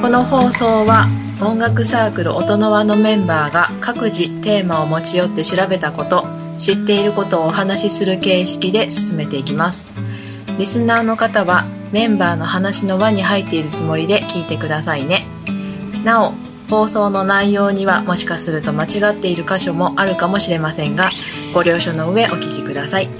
この放送は音楽サークル音の輪のメンバーが各自テーマを持ち寄って調べたこと知っていることをお話しする形式で進めていきます。リスナーの方はメンバーの話の輪に入っているつもりで聞いてくださいね。なお放送の内容にはもしかすると間違っている箇所もあるかもしれませんがご了承の上お聞きください。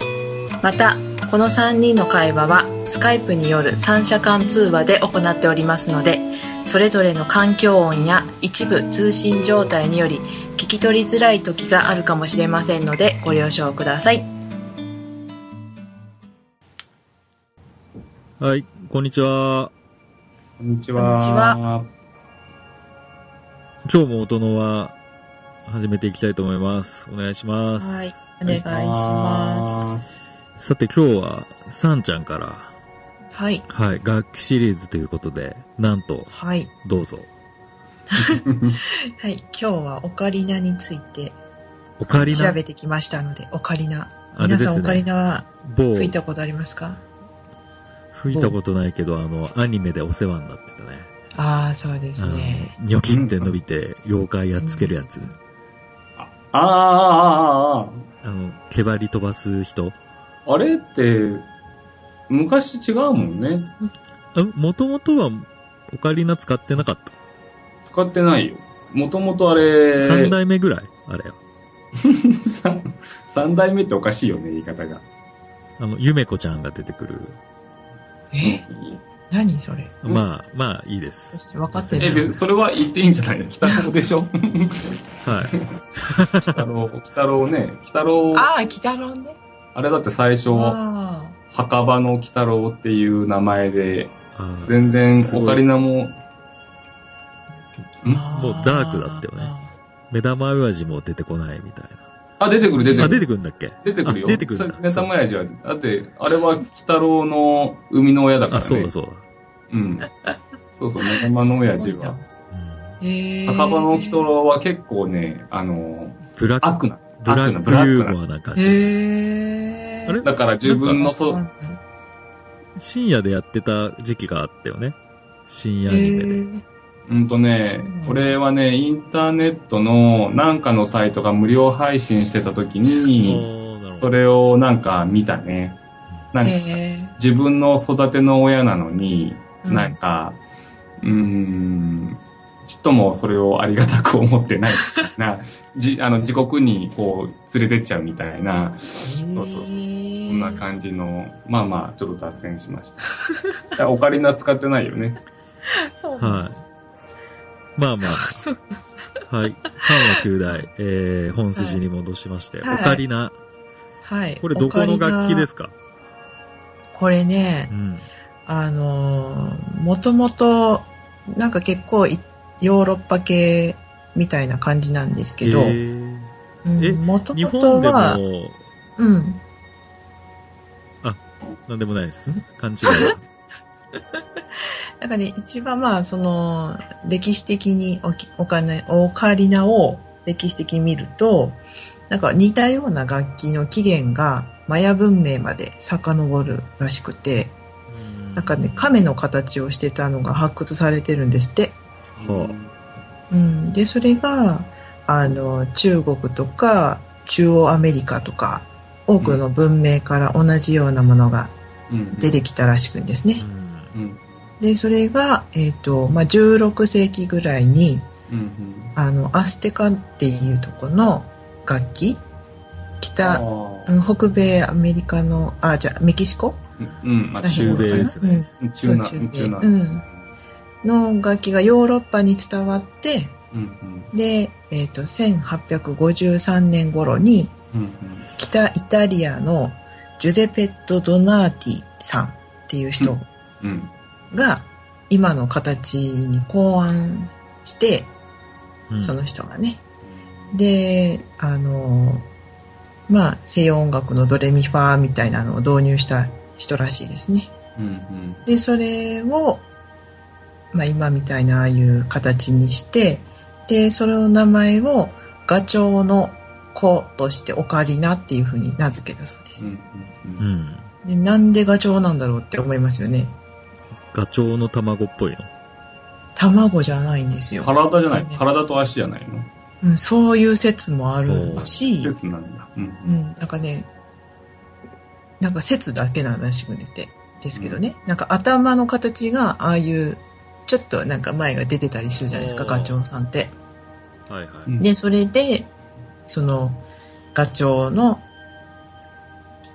またこの3人の会話はスカイプによる三者間通話で行っておりますのでそれぞれの環境音や一部通信状態により聞き取りづらい時があるかもしれませんのでご了承くださいはい、こんにちは。こんにちは。こんにちは今日も音のは始めていきたいと思います。お願いします。はいお願いしますさて今日は、さんちゃんから、はい。はい、楽器シリーズということで、なんと、はい。どうぞ。はい。今日はオカリナについてオカリナ？調べてきましたのでオカリナ。あれですね。皆さんオカリナは某、吹いたことありますか？吹いたことないけど、あの、アニメでお世話になってたね。ああそうですね、ニョキって伸びて、妖怪やっつけるやつ。ああああああの、毛針飛ばす人？ああれって、昔違うもんね。あ、もともとは、オカリナ使ってなかった？使ってないよ。もともとあれ、三代目ぐらい？あれよ。三三代目っておかしいよね、言い方が。あの、ゆめこちゃんが出てくる。え？何それ？うんまあ、まあ、いいです。私分かってえ、るでそれは言っていいんじゃないの？北郎でしょ？はい。北郎、北郎ね。北郎、ああ鬼太郎ねあれだって最初、あ墓場の鬼太郎っていう名前で、全然オカリナも、あもうダークだったよね目玉親父も出てこないみたいあ、出てくる出てな。あ、くる。出てくるんだっけ？出てくるよ。あ出てくるんだそ。ネタマヤジは、だって、あれは鬼太郎の生みの親だからね。あ、そうだそうだ。うん。そうそう、目玉の親父は。墓場の鬼太郎は結構ね、あの、ブラック、悪な。ブラックユーブラックな。モアな感じ。あれ？だから自分のそ、深夜でやってた時期があったよね。深夜アニメで。うんとねこれはね、インターネットのなんかのサイトが無料配信してた時に。それをなんか見たね。なんか、へ自分の育ての親なのに、うんなんか、うーん、ちっともそれをありがたく思ってないな、じ、あの、自国にこう、連れてっちゃうみたいな、えそうそうそう。そそんな感じの、まあまあ、ちょっと脱線しました。オカリナ使ってないよね。そうはい。まあま そうあ、はい。半は9代、えー、本筋に戻しまして、はいオカリナ。はいこれどこの楽器ですすかこれねうん。あのーもともとなんか結構いヨーロッパ系みたいな感じなんですけど、えーえもとも日本でとは、も、うん、なんでもないです。勘違い。なんかね、一番まあ、その、歴史的におきお金、オカリナを歴史的に見ると、なんか似たような楽器の起源がマヤ文明まで遡るらしくて、なんかね、亀の形をしてたのが発掘されてるんですって。はうん。で、それが、あの、中国とか、中央アメリカとか、多くの文明から同じようなものがうん。出てきたらしくんですね。うんうん。で、それが、えっ、と、まあ、16世紀ぐらいに、うん。あの、アステカっていうとこの楽器北、北米アメリカの、あ、じゃあメキシコ？ーうん。まあ、中米ですねうん。中中米。うんの楽器がヨーロッパに伝わって、うん。で、えっ、と、1853年頃に、うん。北イタリアのジュゼペット・ドナーティさんっていう人うん。が、今の形に考案して、うんその人がね。で、あの、まあ、西洋音楽のドレミファーみたいなのを導入した人らしいですね。うん。で、それを、まあ今みたいなああいう形にして、で、それの名前をガチョウの子としてオカリナっていうふうに名付けたそうです。うん。うん。で、なんでガチョウなんだろうって思いますよね。ガチョウの卵っぽいの。卵じゃないんですよ。体じゃない、ね体と足じゃないの？うん、そういう説もあるし、説なんだ。うん。うん、なんかね、なんか説だけならしく出て、ですけどね、なんか頭の形がああいう、ちょっとなんか前が出てたりするじゃないですか、ガチョウさんって。はいはい。うんで、それで、その、ガチョウの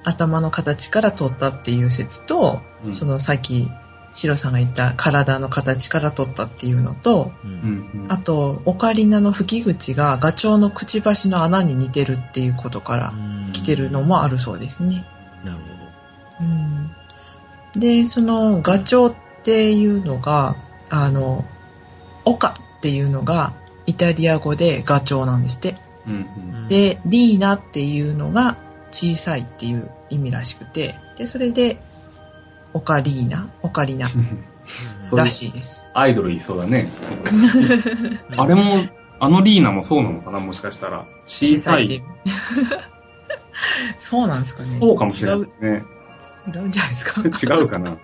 頭の形から取ったっていう説と、うんそのさっき、シロさんが言った体の形から取ったっていうのと、う。うんん。あと、オカリナの吹き口がガチョウのくちばしの穴に似てるっていうことから来てるのもあるそうですね。なるほど。うん、で、そのガチョウっていうのが、あの、オカっていうのがイタリア語でガチョウなんですって。うん。で、リーナっていうのが小さいっていう意味らしくて、で、それで、オカリーナ、オカリナ らしいです。アイドルいそうだね。あれも、あのリーナもそうなのかな？もしかしたら。小さい。っていう そうなんですかね。そうかもしれない違う、ね。違うんじゃないですか？違うかな。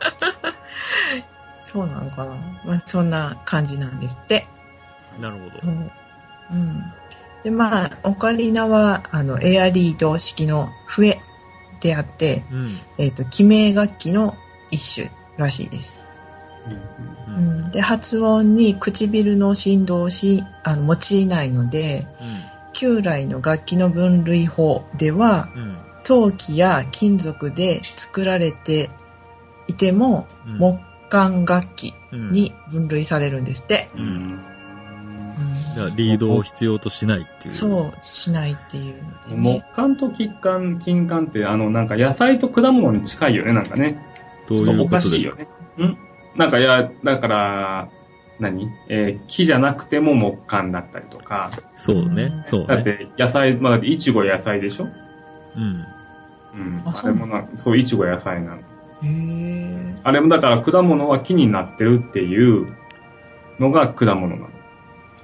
そうなのかな。まあ、そんな感じなんですって。なるほど。うん。うん。で、まあ、オカリナは、あの、エアリード式の笛であって、うん。えっ、と、記名楽器の一種らしいです。う。うんん。で、発音に唇の振動をし、あの、用いないので、旧来の楽器の分類法では、うん。陶器や金属で作られていても、うん。木管楽器うん、に分類されるんですって。ううんん。じゃあリードを必要としないっていう。そう、しないっていうね。木管と金管、金管って、あの、なんか野菜と果物に近いよね、なんかね。どういうことおか？とですかしいよね。ん？なんか、いや、だから、何？えー木じゃなくても木管だったりとか。そうねう。んそうね。だって、野菜、まあ、だって、いちご野菜でしょ？うん。うん。ああそうれもな、そう、いちご野菜なの。あれもだから、果物は木になってるっていうのが果物なの。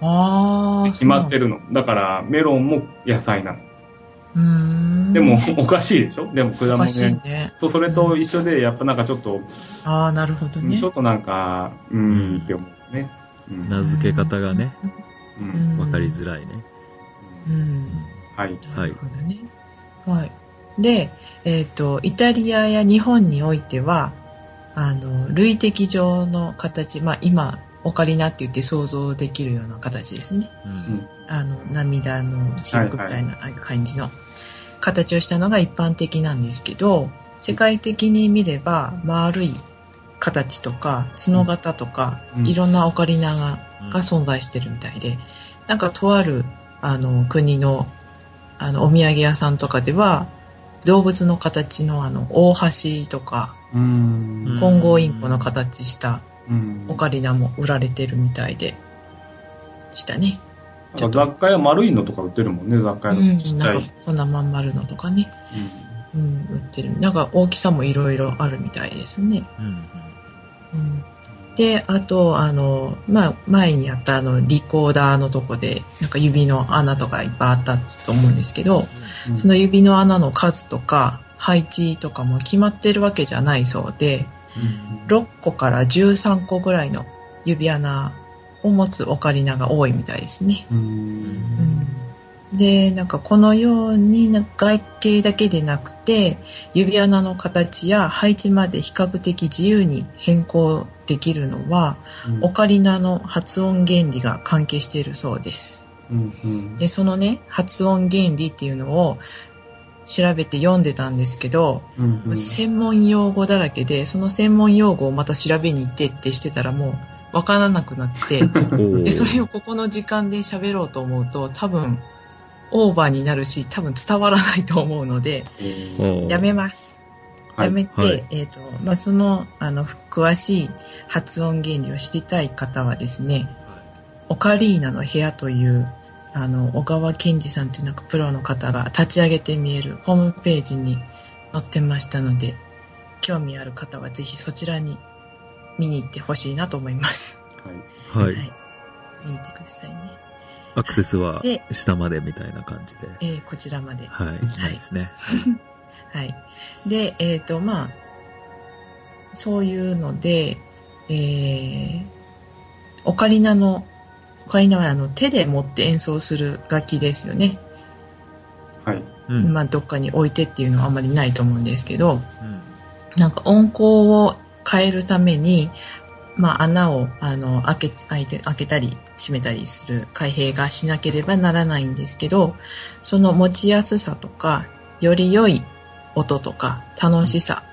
ああ。決まってるの。だから、メロンも野菜なの。うーん。でも、おかしいでしょ？でも果物ね。ね。そう、それと一緒で、やっぱなんかちょっと、ああ、なるほどねちょ。っとなんか、うーんって思うね。うん名付け方がね、ううんんわかりづらいね。うん。はい。なるほどね。はい。で、えっ、と、イタリアや日本においては、あの、類的上の形、まあ今、オカリナって言って想像できるような形ですね。うん。あの、涙の雫みたいな感じの形をしたのが一般的なんですけど、世界的に見れば丸い形とか角型とか、うんいろんなオカリナがうんが存在してるみたいで、なんかとあるあの国のあのお土産屋さんとかでは動物の形のあの大橋とかうーん。うん混合インコの形したうんオカリナも売られてるみたいでしたね。雑貨屋丸いのとか売ってるもんね、雑貨屋うん、のちっちゃ。ないんかこんなまん丸のとかね、うん、売ってる。なんか大きさもいろいろあるみたいですね。うん。うん、で、あと、あの、まあ、前にあったあの、リコーダーのとこで、なんか指の穴とかいっぱいあったと思うんですけど、うんその指の穴の数とか、配置とかも決まってるわけじゃないそうで、6個から13個ぐらいの指穴を持つオカリナが多いみたいですね。うん。で、なんかこのようにな外形だけでなくて、指穴の形や配置まで比較的自由に変更できるのは、うん。オカリナの発音原理が関係しているそうです。うんうん。で、そのね、発音原理っていうのを調べて読んでたんですけど、うんうん。専門用語だらけで、その専門用語をまた調べに行ってってしてたらもうわからなくなって、で、それをここの時間で喋ろうと思うと、多分、オーバーになるし、多分伝わらないと思うので、やめます。はい。やめて、はい。えっ、と、まあ、その、あの、詳しい発音原理を知りたい方はですね、オカリーナの部屋という、あの、小川健二さんというなんかプロの方が立ち上げて見えるホームページに載ってましたので、興味ある方はぜひそちらに見に行ってほしいなと思います。はいはい。見に行ってくださいね。アクセスはで下までみたいな感じで。えーこちらまで。はい。いいですね。はい。で、えっ、と、まあ、そういうので、えー、オカリナの、オカリナはあの手で持って演奏する楽器ですよね。はい。うん。まあどっかに置いてっていうのはあんまりないと思うんですけど、うんなんか音高を変えるために、まあ穴をあの開け開いて開けたり閉めたりする開閉がしなければならないんですけど、その持ちやすさとか、より良い音とか楽しさ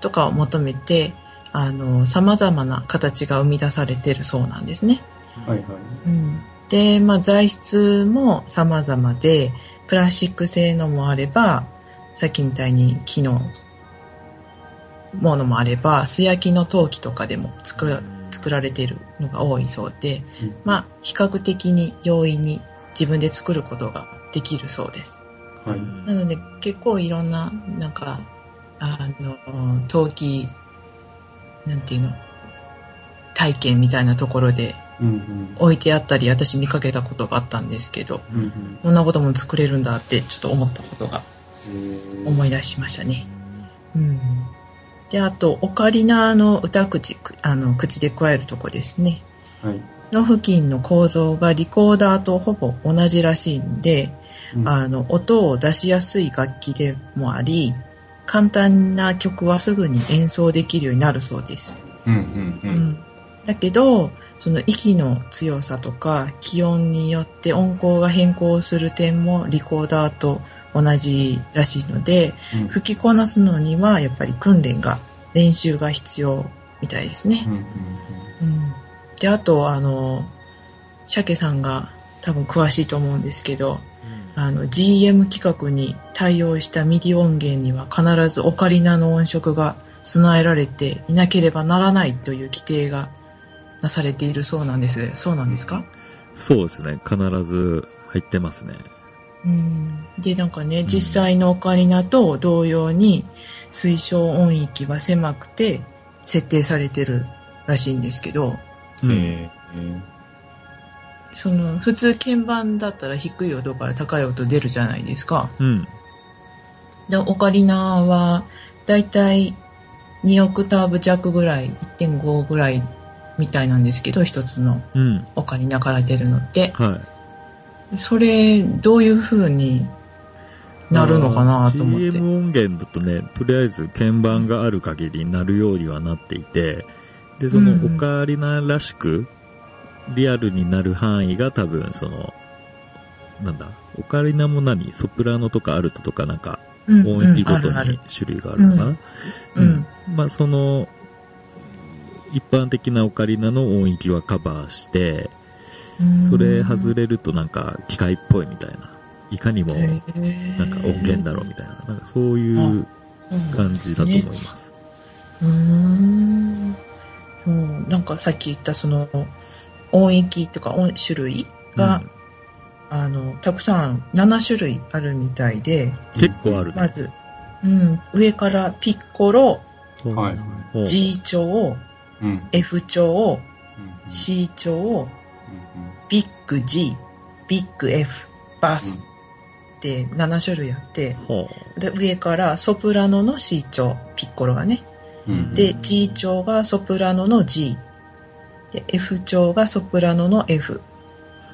とかを求めて、あの、様々な形が生み出されてるそうなんですね。はいはい。うん、で、まあ、材質も様々で、プラスチック製のもあれば、さっきみたいに木のものもあれば、素焼きの陶器とかでも作作られているのが多いそうで、うんまあ、比較的に容易に自分で作ることができるそうです。はい。なので、結構いろんな、なんか、あの、陶器、なんていうの、体験みたいなところで。置いてあったり私見かけたことがあったんですけどうんうん。こんなことも作れるんだってちょっと思ったことがえー思い出しましたね。うん、であとオカリナの歌口くあの口で加えるとこですねはい。の付近の構造がリコーダーとほぼ同じらしいんで、うんあの音を出しやすい楽器でもあり簡単な曲はすぐに演奏できるようになるそうです。うんうんう。うんん、だけどその息の強さとか気温によって音高が変更する点もリコーダーと同じらしいのでうん。吹きこなすのにはやっぱり訓練が練習が必要みたいですね。うんうんうん、であとあの鮭さんが多分詳しいと思うんですけどあの GM 規格に対応した MIDI 音源には必ずオカリナの音色が備えられていなければならないという規定がなされているそうなんです。そうなんですか？そうですね。必ず入ってますね。うん。で、なんかね、実際のオカリナと同様に推奨音域は狭くて設定されてるらしいんですけど、うん。えーその普通鍵盤だったら低い音から高い音出るじゃないですか。うん。で、オカリナはだいたい2オクターブ弱ぐらい、1.5ぐらいみたいなんですけど、一つのうん。オカリナから出るのって。はい。それ、どういう風になるのかなと思って。GM 音源だとね、とりあえず鍵盤がある限りなるようにはなっていて、で、そのうんオカリナらしく、リアルになる範囲が多分、その、なんだ、オカリナも何ソプラノとかアルトとかなんか、うん音域ごとうんあるに種類があるのかな、あるうん。まあ、その、一般的なオカリナの音域はカバーして、うんそれ外れるとなんか機械っぽいみたいな。いかにも、へなんーか音源だろうみたいな。なんかそういう感じだと思います。うーん。そう、なんかさっき言ったその音域とか音種類が、あの、たくさん7種類あるみたいで、結構あるね。まず、うん、上からピッコロ、うんはいうん G 調、うん。F 調、うん C 調、うんビッグ G、ビッグ F、バスって7種類あって、ほで上からソプラノの C 調、ピッコロがね、うんで、G 調がソプラノの G。で、F 調がソプラノの F。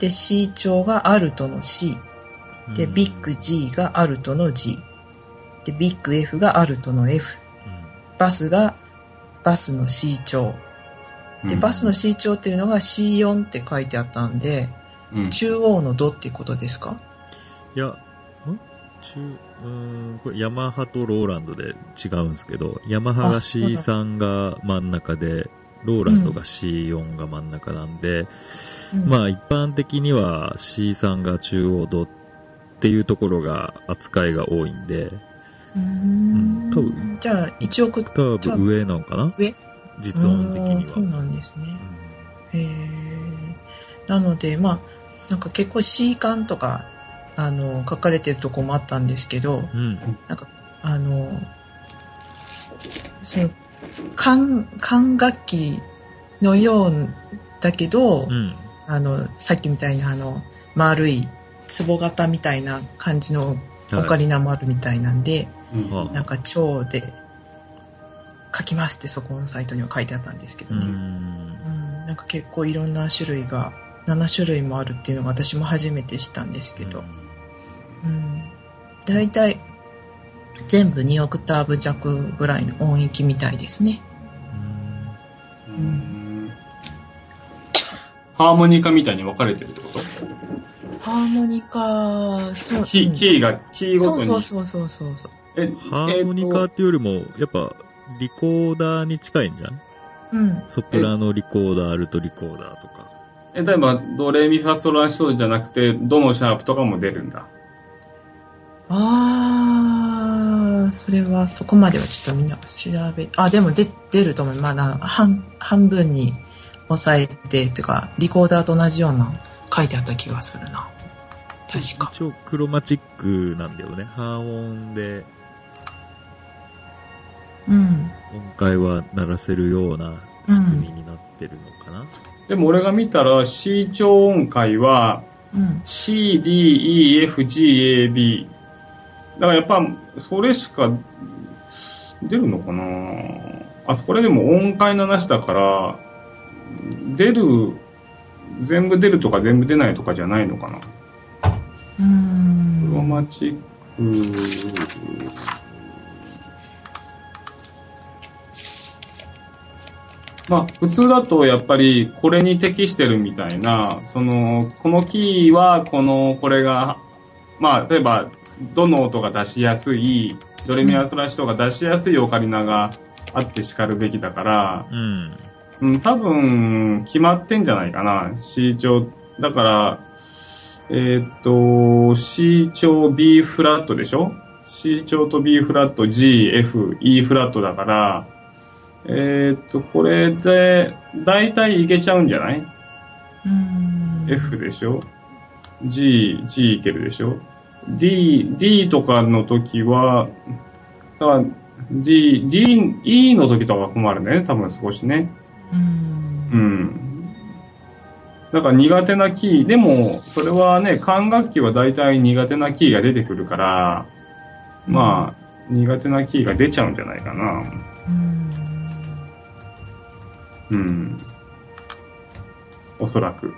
で、C 調がアルトの C。うで、ビッグ G がアルトの G。で、ビッグ F がアルトの F。バスがバスの C 調。で、バスの C 調っていうのが C4 って書いてあったんで、うん。中央のドっていうことですか？いや、ん？中、うーん、これヤマハとローランドで違うんですけど、ヤマハがあそうだ C3 が真ん中で、ローランドが C4 が真ん中なんで、まあ一般的には C3 が中央度っていうところが扱いが多いんで、うーん。多分じゃあ、1億多分上なのかな？上？実音的にあーそうは。なんですね。へえ。なので、まあ、なんか結構 C 感とか、あの、書かれてるとこもあったんですけど、うん。なんか、あの、その、管、管楽器のようだけど、うん。あの、さっきみたいなあの、丸い、壺型みたいな感じのオカリナもあるみたいなんで、うんはなんか蝶で書きますってそこのサイトには書いてあったんですけどうね。ん。うんなんか結構いろんな種類が7種類もあるっていうのが私も初めて知ったんですけど、うん、大体全部2オクターブ弱ぐらいの音域みたいですね。うんハーモニカみたいに分かれてるってこと？ハーモニカ、そう。キー、キーが、キーごとに。そうそうそうそうそう。え、ハーモニカっていうよりも、やっぱ、リコーダーに近いんじゃん？うん。ソプラノリコーダー、アルトリコーダーとか。え、例えば、ドレミファソラシドじゃなくて、どのシャープとかも出るんだ。あー、それはそこまではちょっとみんな調べ、あ、でも出、出ると思う。まあな、半、半分に抑えて、っていうか、リコーダーと同じような書いてあった気がするな。確か。一応クロマチックなんだよね。半音でうん。音階は鳴らせるような仕組みになってるのかな、でも俺が見たら C 調音階はうん。C, D, E, F, G, A, B。だからやっぱそれしか出るのかなあそこででも音階の話だから、出る、全部出るとか全部出ないとかじゃないのかなうークロん。マチック。まあ、普通だとやっぱりこれに適してるみたいな、その、このキーはこの、これが、まあ、例えば、どの音が出しやすい、ドレミアスラシドが出しやすいオカリナがあって叱るべきだから、うん。うん、多分、決まってんじゃないかな。C 調。だから、えーっと、C 調 B フラットでしょ ?C 調と B フラット G、F、E フラットだから、えーっと、これで、だいたいいけちゃうんじゃない？うーん。?F でしょ ?G、G いけるでしょ ?D、D とかの時は、だから D、D、E の時とか困るね。多分少しね。うーんう。ん。だから苦手なキー、でも、それはね、管楽器は大体苦手なキーが出てくるから、まあ、苦手なキーが出ちゃうんじゃないかな。うーん。うん。おそらく。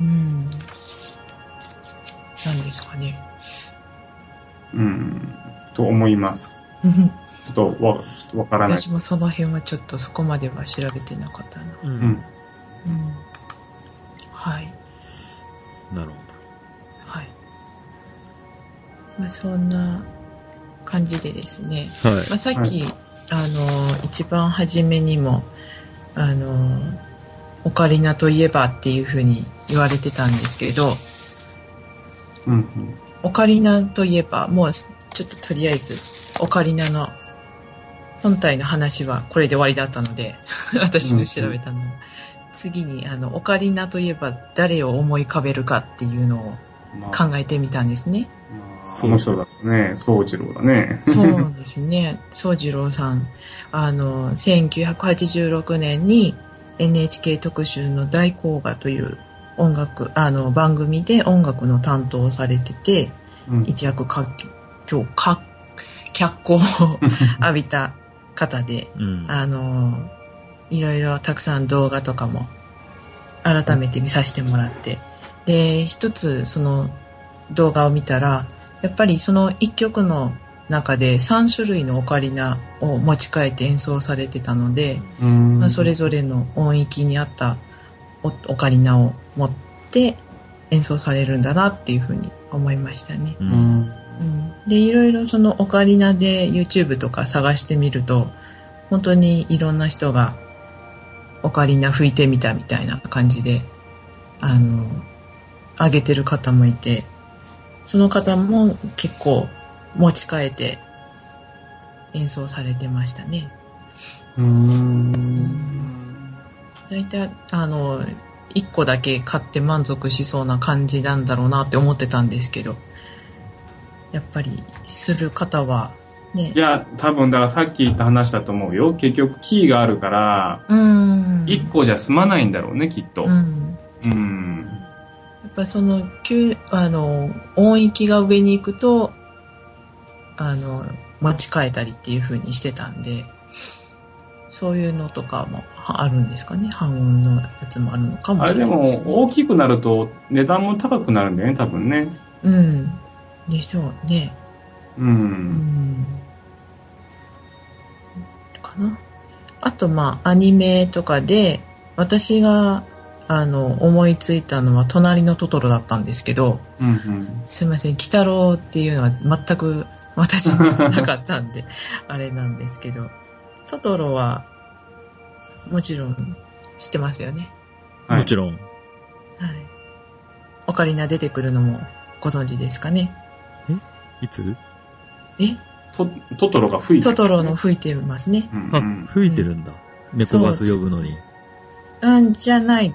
うん。何ですかね。うん。と思います。ちょっとわ、わからない。私もその辺はちょっとそこまでは調べてなかったな。うん。うん。うん。はい。なるほはい。まあそんな感じでですね。ど。はい。まあ、さっき、あの、一番初めにも、あの、オカリナといえばっていうふうに言われてたんですけど、うんうん。オカリナといえば、もうちょっととりあえず、オカリナの本体の話はこれで終わりだったので、私の調べたのは。次に、あの、オカリナといえば誰を思い浮かべるかっていうのをまあ、考えてみたんですね。まあ、その人だね。宗次郎だね。そうですね。宗次郎さん、あの、1986年に NHK 特集の大工画という音楽、あの、番組で音楽の担当をされてて、うん一躍か、今日、か、脚光を浴びた方で、うん。あの、いろいろたくさん動画とかも改めて見させてもらって、で、一つその動画を見たら、やっぱりその一曲の中で3種類のオカリナを持ち替えて演奏されてたので、うん。まあ、それぞれの音域に合ったオオカリナを持って演奏されるんだなっていうふうに思いましたね。うん。で、いろいろそのオカリナで YouTube とか探してみると、本当にいろんな人がオカリナ吹いてみたみたいな感じで、あの、上げてる方もいて、その方も結構持ち替えて演奏されてましたね。うん。大体、あの、一個だけ買って満足しそうな感じなんだろうなって思ってたんですけど、やっぱりする方はねい、や、多分、だからさっき言った話だと思うよ。結局、キーがあるから、うん。一個じゃ済まないんだろうね、きっと。うん。うん。やっぱその、急、あの、音域が上に行くと、あの、持ち替えたりっていう風にしてたんで、そういうのとかもあるんですかね？半音のやつもあるのかもしあれでもれないです、ね。大きくなると値段も高くなるんだよね、多分ね。うん。でしょうね。う。うんん。かな。あと、まあ、アニメとかで、私が、あの、思いついたのは、隣のトトロだったんですけど、うんうん。すいません、鬼太郎っていうのは全く私にはなかったんで、あれなんですけど、トトロは、もちろん知ってますよね。はいもちろん。はい。オカリナ出てくるのもご存知ですかね。いつ？え？トトトロが吹いてるトトロの吹いてますね。うんうあん、吹いてるんだ。猫バス呼ぶのに。うん、じゃない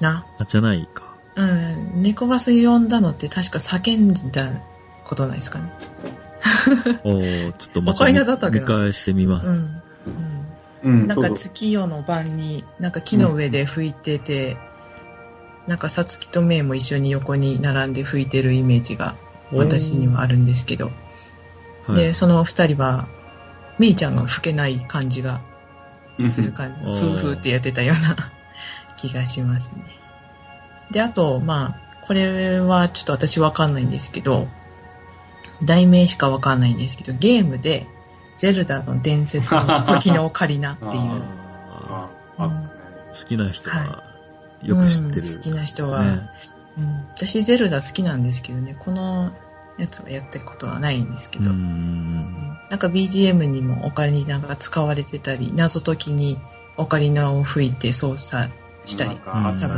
な。あ、じゃないか。うん、猫バス呼んだのって確か叫んだことないですかね。おーちょっとまた見な返してみます。うん。うん。うん、なんか月夜の晩に、なんか木の上で吹いてて、なんかさつきとめいも一緒に横に並んで吹いてるイメージが私にはあるんですけど、はい。で、その二人は、めいちゃんが吹けない感じがする感じ、うん。ふうふうってやってたような 気がしますね。で、あと、まあ、これはちょっと私わかんないんですけど、題名しかわかんないんですけど、ゲームで、ゼルダの伝説の時のオカリナっていう、あああうん。ー好きな人はよく知ってる、うん好きな人はねうん、私ゼルダ好きなんですけどね、このやつはやったことはないんですけど、んん。なんか BGM にもオカリナが使われてたり、謎解きにオカリナを吹いて操作したり。なん、かあった気が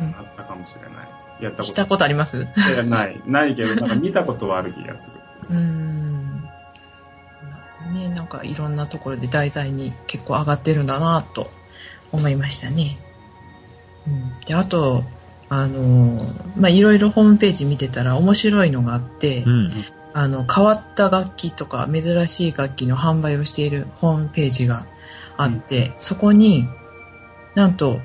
うんあったかもしれない。やったことしたことあります？いやない。ないけど、なんか見たことはある気がする。うーん。ね、なんかいろんなところで題材に結構上がってるんだなと思いましたね。うん、で、あと、あの、まあ、いろいろホームページ見てたら面白いのがあって、うん。あの、変わった楽器とか珍しい楽器の販売をしているホームページがあって、そこになんと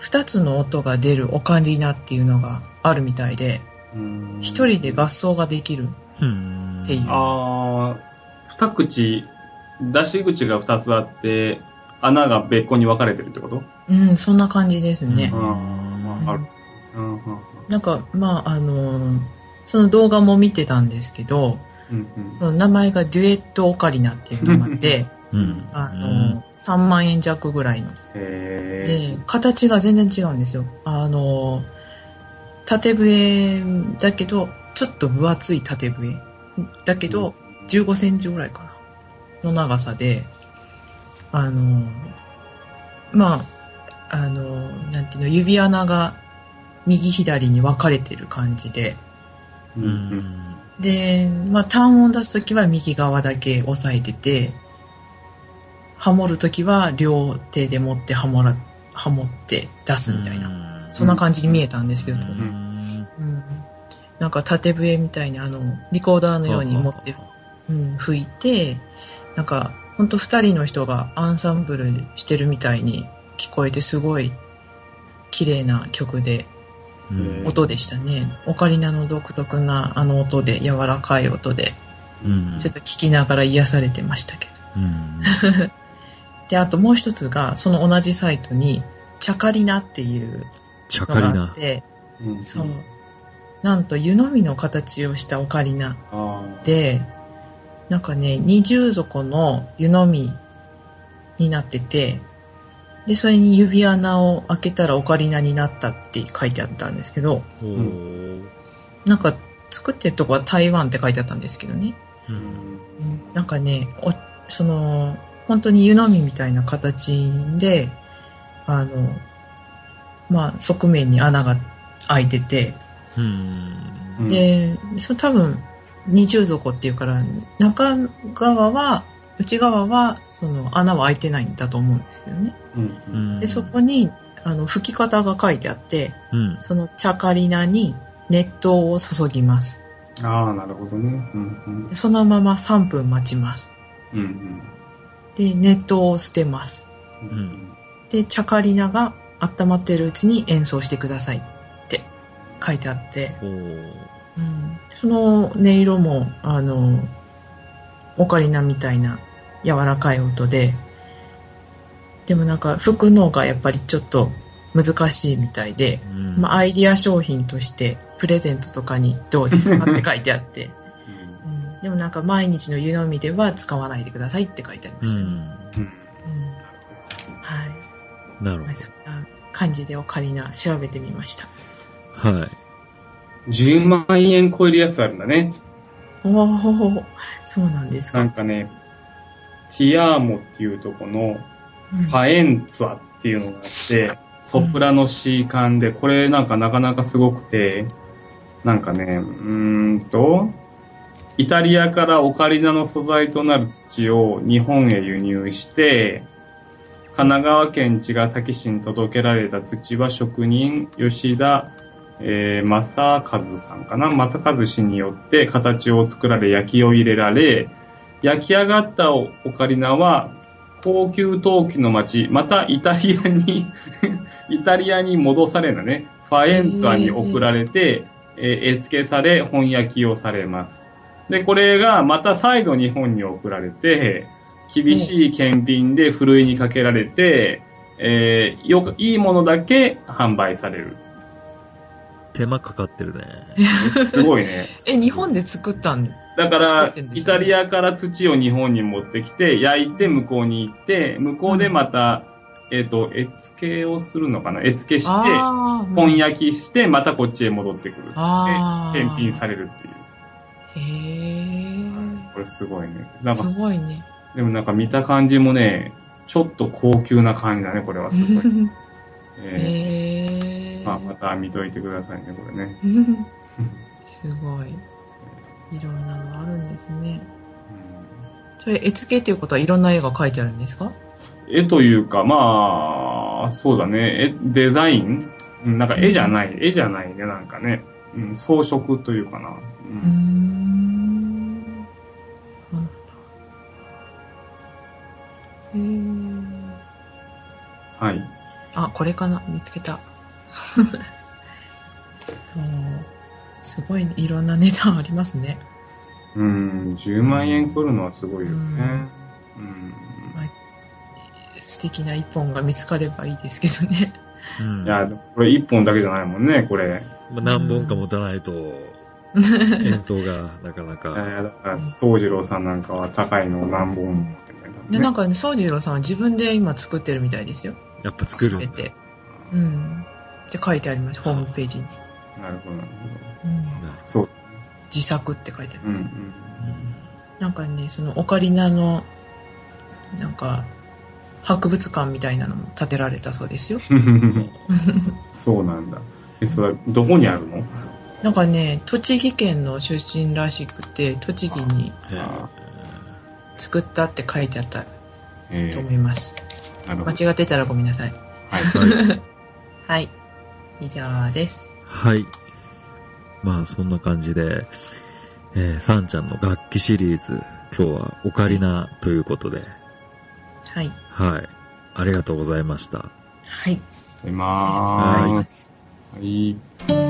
2つの音が出るオカリナっていうのがあるみたいで、うん一人で合奏ができるうん。っていうああ、二口、出し口が二つあって、穴が別個に分かれてるってこと？うん、そんな感じですね。うんまあある。うんうんなんか、まあ、あのその動画も見てたんですけど、うんその名前がデュエットオカリナっていう名前で、うん。あの3万円弱ぐらいの。で、形が全然違うんですよ。あの縦笛だけど、ちょっと分厚い縦笛。だけど、15センチぐらいかな。の長さで、あのまあ、あのなんていうの、指穴が右左に分かれてる感じで、ううんん。で、まあ、単音出すときは右側だけ押さえてて、ハモるときは両手で持ってハモら、ハモって出すみたいな。なそんな感じに見えたんですけど、ううんん。なんか縦笛みたいにあの、リコーダーのように持って、うん、吹いて、なんか、ほんと二人の人がアンサンブルしてるみたいに聞こえてすごい綺麗な曲で、うん音でしたね。オカリナの独特なあの音で、柔らかい音で、うん。ちょっと聞きながら癒されてましたけど。うん。で、あともう一つが、その同じサイトに、チャカリナっていうのチャカリナ。があって、うんそう。なんと湯飲みの形をしたオカリナあで、なんかね、二重底の湯飲みになってて、で、それに指穴を開けたらオカリナになったって書いてあったんですけど、おーなんか作ってるとこは台湾って書いてあったんですけどね。うあ。んなんかね、おその、本当に湯飲みみたいな形で、あの、まあ、側面に穴が開いてて、うん。で、それ多分、二重底っていうから、中側は、内側は、その穴は開いてないんだと思うんですけどね。で、そこに、あの、吹き方が書いてあって、うん。そのチャカリナに熱湯を注ぎます。ああ、なるほどね。うんでそのまま3分待ちます。うん。うんで、熱湯を捨てます。で、チャカリナが温まってるうちに演奏してくださいって書いてあって、うん、その音色も、あの、オカリナみたいな柔らかい音で、でもなんか服のがやっぱりちょっと難しいみたいで、うん。まあ、アイディア商品としてプレゼントとかにどうですかって書いてあって、うん。でもなんか毎日の湯飲みでは使わないでくださいって書いてありましたね。なるほまあ、そんな感じでオカリナ調べてみました。ど。はい。10万円超えるやつあるんだね。おおそうなんですか。なんかね、ティアーモっていうとこのうんファエンツァっていうのがあって、ソプラノ C 管で、これなんかなかなかすごくて、なんかね、うーんと、イタリアからオカリナの素材となる土を日本へ輸入して、神奈川県茅ヶ崎市に届けられた土は職人吉田、えー、正和さんかな？正和氏によって形を作られ焼きを入れられ、焼き上がったオカリナは高級陶器の町、またイタリアに、イタリアに戻されるのね。ファエンツァに送られて、えー絵付けされ、本焼きをされます。で、これがまた再度日本に送られて、厳しい検品でふるいにかけられて、えーよく、いいものだけ販売される。手間かかってるね。すごいね。え、日本で作ったんだか作ら、ねイタリアから土を日本に持ってきて、焼いて向こうに行って、向こうでまた、えっ、と、絵付けをするのかな？絵付けして、あー本焼きして、またこっちへ戻ってくる。あーで、検品されるっていう。へえ。これすごいね。なんすか、ごいね。でもなんか見た感じもね、ちょっと高級な感じだね、これはすごい。えへえ。ーまあ、また見といてくださいね、これね。すごい。いろんなのあるんですね。それ、絵付けっていうことはいろんな絵が描いてあるんですか？絵というか、まあ、そうだね、絵デザイン？うんなんか絵じゃない、絵じゃないね、なんかね。うん、装飾というかな。ううーん。これかな？見つけた。おーすごいね。いろんな値段ありますね。うん、10万円来るのはすごいよね。うん。素敵な一本が見つかればいいですけどね。うん。いや、これ1本だけじゃないもんね、これ。まあ、何本か持たないと、演奏がなかないか。や、だから、宗次郎さんなんかは高いのを何本も持ってるで、ね。なんかね、宗次郎さんは自分で今作ってるみたいですよ。やっぱ作るんだ。全て。うん。って書いてあります、ホームページに。なるほど、なるうん。ほど。そう。自作って書いてある。うん、うん。なんかね、そのオカリナの、なんか、博物館みたいなのも建てられたそうですよ。そうなんだ。え、それはどこにあるの？なんかね、栃木県の出身らしくて、栃木に作ったって書いてあったえと思います。なるほど。間違ってたらごめんなさい。はい。はい。以上です。はい。まあ、そんな感じで、えー、さんちゃんの楽器シリーズ、今日はオカリナということで、はい。はい。ありがとうございました。はい。いありがとうございますす。はい。